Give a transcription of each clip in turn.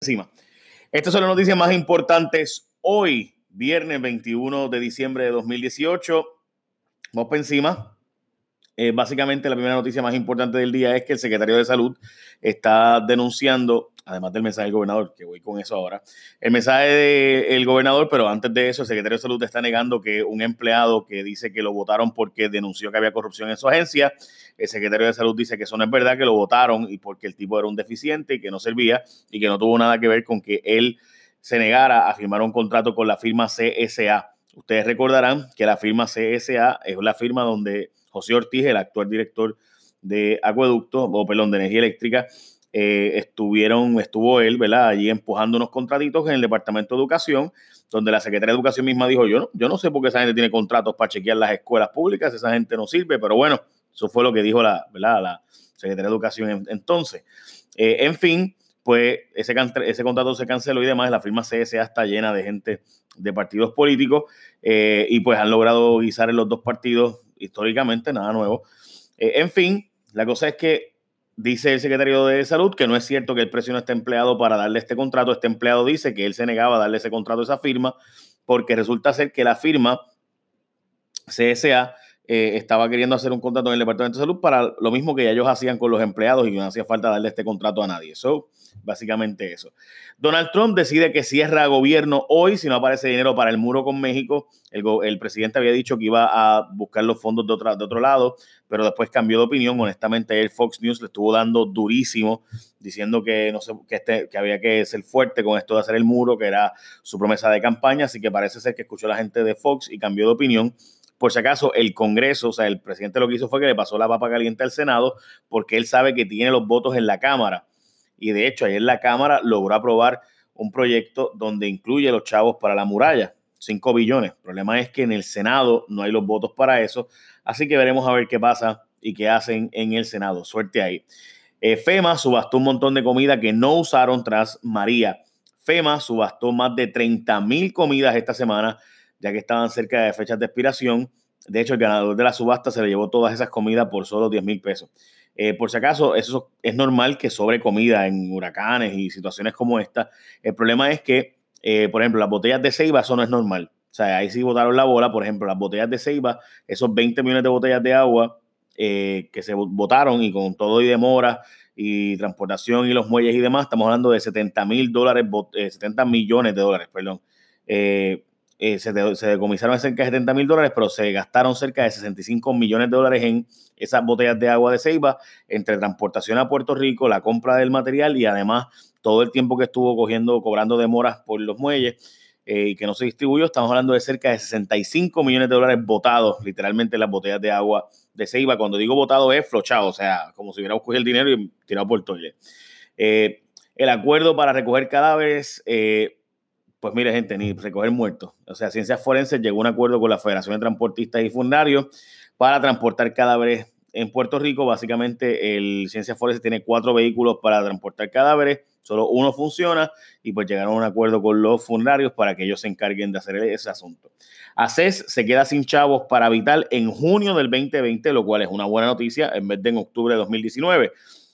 encima. Estas son las noticias más importantes hoy, viernes 21 de diciembre de 2018. Vamos para encima. Eh, básicamente, la primera noticia más importante del día es que el secretario de Salud está denunciando, además del mensaje del gobernador, que voy con eso ahora, el mensaje del gobernador, pero antes de eso, el secretario de Salud está negando que un empleado que dice que lo votaron porque denunció que había corrupción en su agencia, el secretario de Salud dice que eso no es verdad, que lo votaron y porque el tipo era un deficiente y que no servía y que no tuvo nada que ver con que él se negara a firmar un contrato con la firma CSA. Ustedes recordarán que la firma CSA es la firma donde José Ortiz, el actual director de acueducto, o perdón, de energía eléctrica, eh, estuvieron, estuvo él, ¿verdad? Allí empujando unos contratitos en el Departamento de Educación, donde la Secretaría de Educación misma dijo, yo no, yo no sé por qué esa gente tiene contratos para chequear las escuelas públicas, esa gente no sirve, pero bueno, eso fue lo que dijo la, ¿verdad? la Secretaría de Educación entonces. Eh, en fin, pues ese, ese contrato se canceló y demás, la firma CSA está llena de gente de partidos políticos eh, y pues han logrado guisar en los dos partidos históricamente, nada nuevo. En fin, la cosa es que dice el secretario de Salud que no es cierto que el precio no esté empleado para darle este contrato. Este empleado dice que él se negaba a darle ese contrato a esa firma porque resulta ser que la firma CSA eh, estaba queriendo hacer un contrato en el Departamento de Salud para lo mismo que ellos hacían con los empleados y no hacía falta darle este contrato a nadie. So, básicamente eso. Donald Trump decide que cierra gobierno hoy si no aparece dinero para el muro con México. El, presidente había dicho que iba a buscar los fondos de, otra, de otro lado, pero después cambió de opinión. Honestamente, el Fox News le estuvo dando durísimo, diciendo que, no sé, que, este, que había que ser fuerte con esto de hacer el muro, que era su promesa de campaña. Así que parece ser que escuchó a la gente de Fox y cambió de opinión por si acaso, el Congreso, o sea, el presidente lo que hizo fue que le pasó la papa caliente al Senado porque él sabe que tiene los votos en la Cámara. Y de hecho, ayer la Cámara logró aprobar un proyecto donde incluye los chavos para la muralla, 5 billones. El problema es que en el Senado no hay los votos para eso. Así que veremos a ver qué pasa y qué hacen en el Senado. Suerte ahí. Eh, FEMA subastó un montón de comida que no usaron tras María. FEMA subastó más de 30 mil comidas esta semana ya que estaban cerca de fechas de expiración. De hecho, el ganador de la subasta se le llevó todas esas comidas por solo 10 mil pesos. Eh, por si acaso, eso es normal que sobre comida en huracanes y situaciones como esta. El problema es que, eh, por ejemplo, las botellas de ceiba, eso no es normal. O sea, ahí sí botaron la bola, por ejemplo, las botellas de ceiba, esos 20 millones de botellas de agua eh, que se botaron y con todo y demora y transportación y los muelles y demás, estamos hablando de 70 mil dólares, 70 millones de dólares, perdón. Se, decomisaron cerca de 70 mil dólares, pero se gastaron cerca de 65 millones de dólares en esas botellas de agua de Ceiba, entre transportación a Puerto Rico, la compra del material y además todo el tiempo que estuvo cogiendo, cobrando demoras por los muelles eh, y que no se distribuyó. Estamos hablando de cerca de 65 millones de dólares botados, literalmente, en las botellas de agua de Ceiba. Cuando digo botado es flochado, o sea, como si hubiéramos cogido el dinero y tirado por el toilet. Eh, el acuerdo para recoger cadáveres pues mire, gente, ni recoger muertos. O sea, Ciencias Forenses llegó a un acuerdo con la Federación de Transportistas y Fundarios para transportar cadáveres en Puerto Rico. Básicamente, el Ciencias Forenses tiene cuatro vehículos para transportar cadáveres, solo uno funciona y pues llegaron a un acuerdo con los fundarios para que ellos se encarguen de hacer ese asunto. ACES se queda sin chavos para Vital en junio del 2020, lo cual es una buena noticia en vez de en octubre de 2019.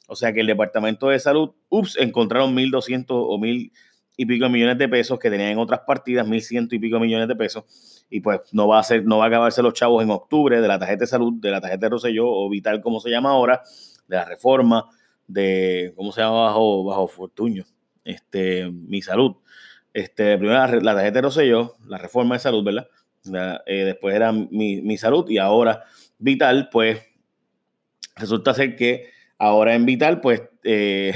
O sea que el Departamento de Salud, ups, encontraron 1.200 o 1.000 y pico millones de pesos que tenían en otras partidas, mil ciento y pico millones de pesos, y pues no va a ser, no va a acabarse los chavos en octubre de la tarjeta de salud, de la tarjeta de Rosselló o Vital, como se llama ahora, de la reforma, de, ¿cómo se llama? Bajo, bajo Fortuño, este, mi salud. Este, primero la, tarjeta de Rosselló, la reforma de salud, ¿verdad? Eh, después era mi, mi salud y ahora Vital, pues resulta ser que ahora en Vital, pues, eh,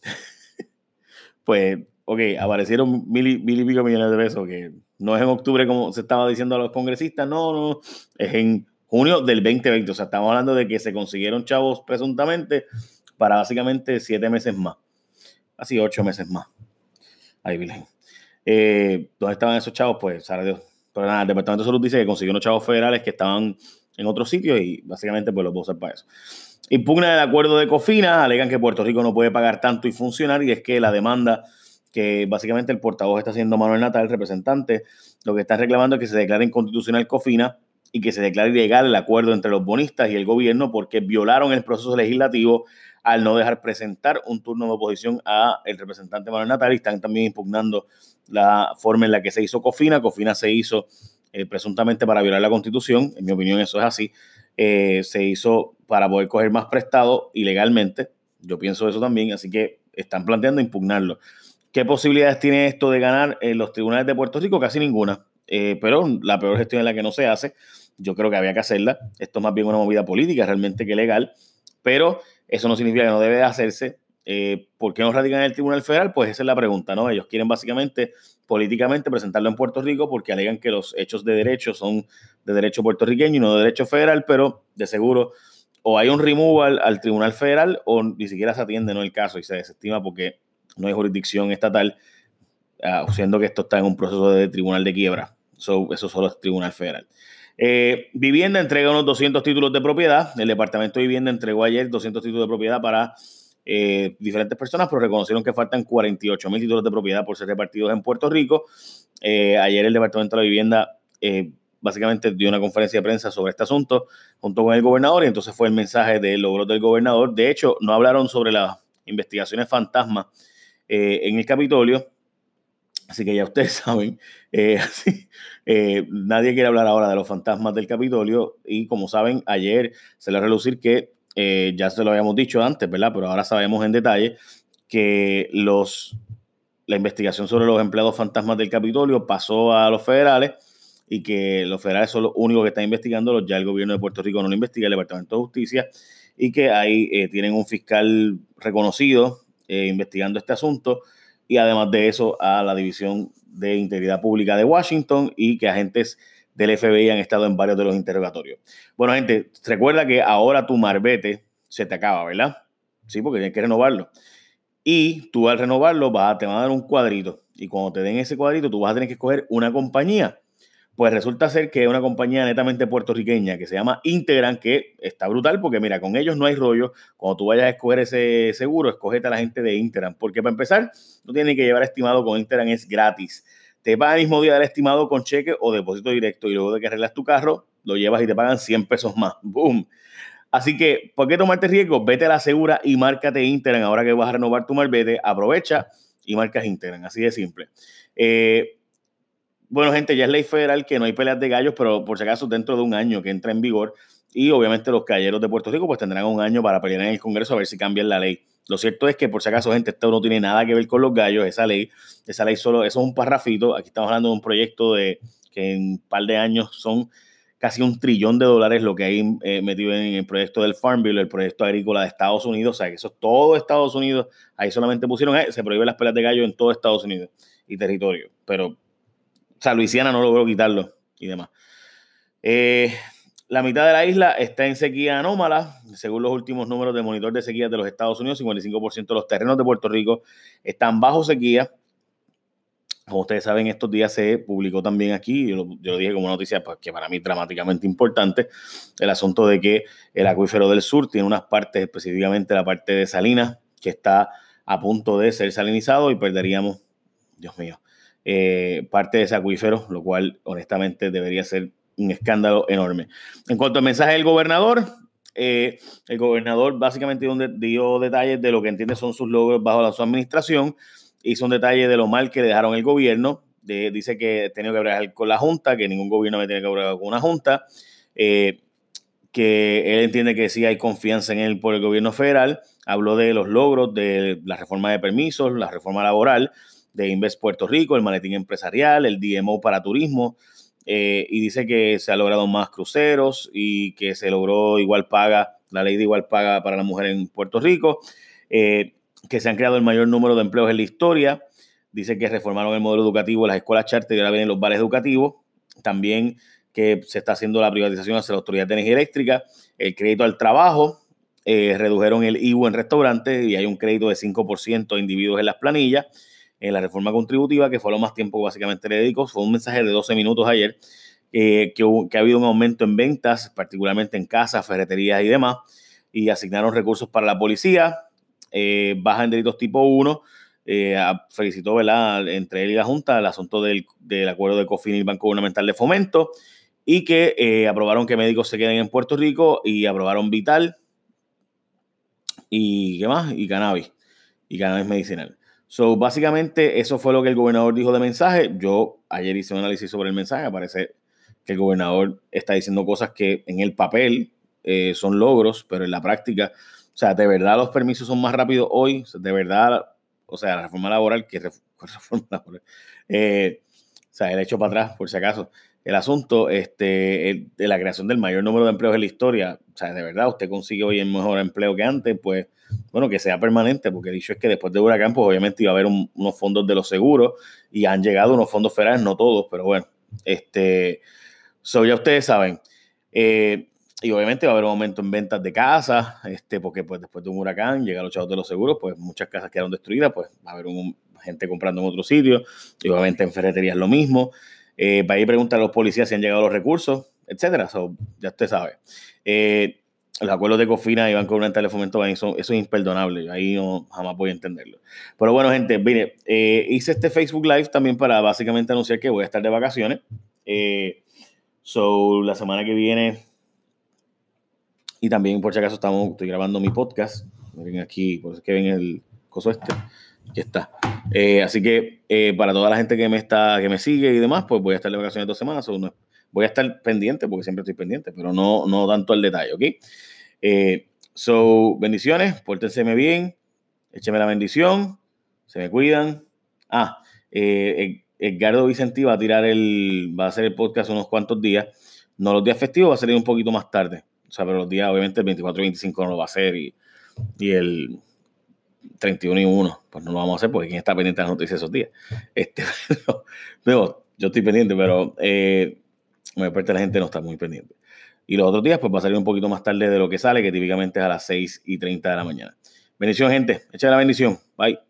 pues ok, aparecieron mil y, mil pico millones de pesos, que no es en octubre como se estaba diciendo a los congresistas, no, no, es en junio del 2020. O sea, estamos hablando de que se consiguieron chavos presuntamente para básicamente siete meses más. Así ocho meses más. Ahí, Virgen. Eh, ¿Dónde estaban esos chavos? Pues, sabe Dios. Pero nada, el Departamento de Salud dice que consiguió unos chavos federales que estaban en otros sitios y básicamente pues los voy a usar para eso. Impugna el acuerdo de Cofina, alegan que Puerto Rico no puede pagar tanto y funcionar y es que la demanda que básicamente el portavoz está haciendo Manuel Natal, el representante, lo que está reclamando es que se declare inconstitucional COFINA y que se declare ilegal el acuerdo entre los bonistas y el gobierno porque violaron el proceso legislativo al no dejar presentar un turno de oposición a el representante Manuel Natal y están también impugnando la forma en la que se hizo Cofina. Cofina se hizo eh, presuntamente para violar la constitución, en mi opinión eso es así, eh, se hizo para poder coger más prestado ilegalmente, yo pienso eso también, así que están planteando impugnarlo. ¿Qué posibilidades tiene esto de ganar en los tribunales de Puerto Rico? Casi ninguna, eh, pero la peor gestión es la que no se hace. Yo creo que había que hacerla. Esto es más bien una movida política realmente que legal, pero eso no significa que no debe hacerse. Eh, ¿Por qué no radican en el Tribunal Federal? Pues esa es la pregunta, ¿no? Ellos quieren básicamente políticamente presentarlo en Puerto Rico porque alegan que los hechos de derecho son de derecho puertorriqueño y no de derecho federal, pero de seguro o hay un removal al Tribunal Federal o ni siquiera se atiende ¿no? el caso y se desestima porque no hay jurisdicción estatal, uh, siendo que esto está en un proceso de tribunal de quiebra. eso solo es Tribunal Federal. Eh, vivienda entrega unos 200 títulos de propiedad. El Departamento de Vivienda entregó ayer 200 títulos de propiedad para eh, diferentes personas, pero reconocieron que faltan 48 mil títulos de propiedad por ser repartidos en Puerto Rico. Eh, ayer el Departamento de la Vivienda básicamente dio una conferencia de prensa sobre este asunto junto con el gobernador y entonces fue el mensaje de logros del gobernador. De hecho, no hablaron sobre las investigaciones fantasmas en el Capitolio, Así que ya ustedes saben, eh, eh, nadie quiere hablar ahora de los fantasmas del Capitolio. Y como saben, ayer se le relucir que, eh, ya se lo habíamos dicho antes, ¿verdad? Pero ahora sabemos en detalle que los, la investigación sobre los empleados fantasmas del Capitolio pasó a los federales y que los federales son los únicos que están investigando, ya el gobierno de Puerto Rico no lo investiga, el Departamento de Justicia, y que ahí tienen un fiscal reconocido investigando este asunto y además de eso a la División de Integridad Pública de Washington y que agentes del FBI han estado en varios de los interrogatorios. Bueno, gente, recuerda que ahora tu marbete se te acaba, ¿verdad? Sí, porque tienes que renovarlo. Y tú al renovarlo vas a, te van a dar un cuadrito. Y cuando te den ese cuadrito, tú vas a tener que escoger una compañía pues resulta ser que es una compañía netamente puertorriqueña que se llama Integran, que está brutal porque mira, con ellos no hay rollo. Cuando tú vayas a escoger ese seguro, escogete a la gente de Integran, porque para empezar, no tienes que llevar estimado con Integran, es gratis. Te pagan el mismo día del estimado con cheque o depósito directo y luego de que arreglas tu carro, lo llevas y te pagan 100 pesos más. ¡Boom! Así que, ¿por qué tomarte riesgo? Vete a la segura y márcate Integran. Ahora que vas a renovar tu malvete, aprovecha y marcas Integran. Así de simple. Eh, bueno, gente, ya es ley federal que no hay peleas de gallos, pero por si acaso dentro de un año que entra en vigor y obviamente los caballeros de Puerto Rico pues tendrán un año para pelear en el Congreso a ver si cambian la ley. Lo cierto es que por si acaso, gente, esto no tiene nada que ver con los gallos, esa ley, esa ley solo, eso es un parrafito, aquí estamos hablando de un proyecto de que en un par de años son casi un trillón de dólares lo que hay eh, metido en el proyecto del Farm Bill, el proyecto agrícola de Estados Unidos, o sea que eso es todo Estados Unidos, ahí solamente pusieron, eh, se prohíben las peleas de gallos en todo Estados Unidos y territorio, pero o sea, Luisiana no logró quitarlo y demás. Eh, la mitad de la isla está en sequía anómala. Según los últimos números de monitor de sequía de los Estados Unidos, 55% de los terrenos de Puerto Rico están bajo sequía. Como ustedes saben, estos días se publicó también aquí, yo lo, dije como noticia pues, que para mí es dramáticamente importante, el asunto de que el acuífero del sur tiene unas partes, específicamente la parte de Salinas, que está a punto de ser salinizado y perderíamos, Dios mío, eh, parte de ese acuífero, lo cual honestamente debería ser un escándalo enorme. En cuanto al mensaje del gobernador, eh, el gobernador básicamente dio, detalles de lo que entiende son sus logros bajo su administración y son detalles de lo mal que le dejaron el gobierno. dice que tenía que hablar con la Junta, que ningún gobierno me tiene que hablar con una Junta, eh, que él entiende que sí hay confianza en él por el gobierno federal. Habló de los logros de la reforma de permisos, la reforma laboral, de Invest Puerto Rico, el maletín empresarial, el DMO para turismo, eh, y dice que se ha logrado más cruceros y que se logró igual paga, la ley de igual paga para la mujer en Puerto Rico, eh, que se han creado el mayor número de empleos en la historia, dice que reformaron el modelo educativo las escuelas charter y ahora vienen los bares educativos, también que se está haciendo la privatización hacia la Autoridad de Energía Eléctrica, el crédito al trabajo, eh, redujeron el IVU en restaurantes y hay un crédito de 5% a individuos en las planillas, en la reforma contributiva, que fue lo más tiempo básicamente le dedico. Fue un mensaje de 12 minutos ayer, eh, que, que, ha habido un aumento en ventas, particularmente en casas, ferreterías y demás, y asignaron recursos para la policía, eh, bajan delitos tipo 1. Eh, felicitó ¿verdad? entre él y la Junta el asunto del, del acuerdo de COFIN y el Banco Gubernamental de Fomento y que eh, aprobaron que médicos se queden en Puerto Rico y aprobaron Vital y ¿qué más? Y cannabis y cannabis medicinal. So, básicamente eso fue lo que el gobernador dijo de mensaje. Yo ayer hice un análisis sobre el mensaje, parece que el gobernador está diciendo cosas que en el papel eh, son logros, pero en la práctica, o sea, de verdad los permisos son más rápidos hoy, de verdad, o sea, la reforma laboral, que reforma laboral? Eh, o sea, el hecho para atrás, por si acaso. El asunto este, de la creación del mayor número de empleos en la historia, o sea, de verdad, usted consigue hoy un mejor empleo que antes, pues, bueno, que sea permanente, porque dicho es que después de Huracán, pues obviamente iba a haber unos fondos de los seguros y han llegado unos fondos federales, no todos, pero bueno, este, so ya ustedes saben. Eh, y obviamente va a haber un aumento en ventas de casas, este, porque pues después de un huracán llegan los chavos de los seguros, pues muchas casas quedaron destruidas, pues va a haber gente comprando en otro sitio, y obviamente en ferreterías lo mismo. Eh, va a ir preguntar a los policías si han llegado los recursos, etcétera. ya usted sabe. Eh, los acuerdos de Cofina y Banco Oriental de Fomento, eso, eso es imperdonable. Ahí no jamás voy a entenderlo. Pero bueno, gente, mire, eh, hice este Facebook Live también para básicamente anunciar que voy a estar de vacaciones. Eh, so, la semana que viene y también, por si acaso, estamos, estoy grabando mi podcast. Miren aquí, por eso es que ven el coso este. Aquí está. Eh, así que eh, para toda la gente que me está, que me sigue y demás, pues voy a estar de vacaciones dos semanas. O voy a estar pendiente, porque siempre estoy pendiente, pero no, no tanto al detalle, ¿ok? Eh, so, bendiciones, pórtenseme bien, écheme la bendición, se me cuidan. Ah, Edgardo Vicentí va a tirar el, va a hacer el podcast unos cuantos días. No los días festivos, va a salir un poquito más tarde. O sea, pero los días, obviamente, el 24 y 25 no lo va a hacer y, y el 31 y 1, pues no lo vamos a hacer porque quien está pendiente de las noticias esos días. Este, pero, yo estoy pendiente, pero eh, me parte la gente no está muy pendiente. Y los otros días, pues va a salir un poquito más tarde de lo que sale, que típicamente es a las 6 y 30 de la mañana. Bendición, gente. Echa la bendición. Bye.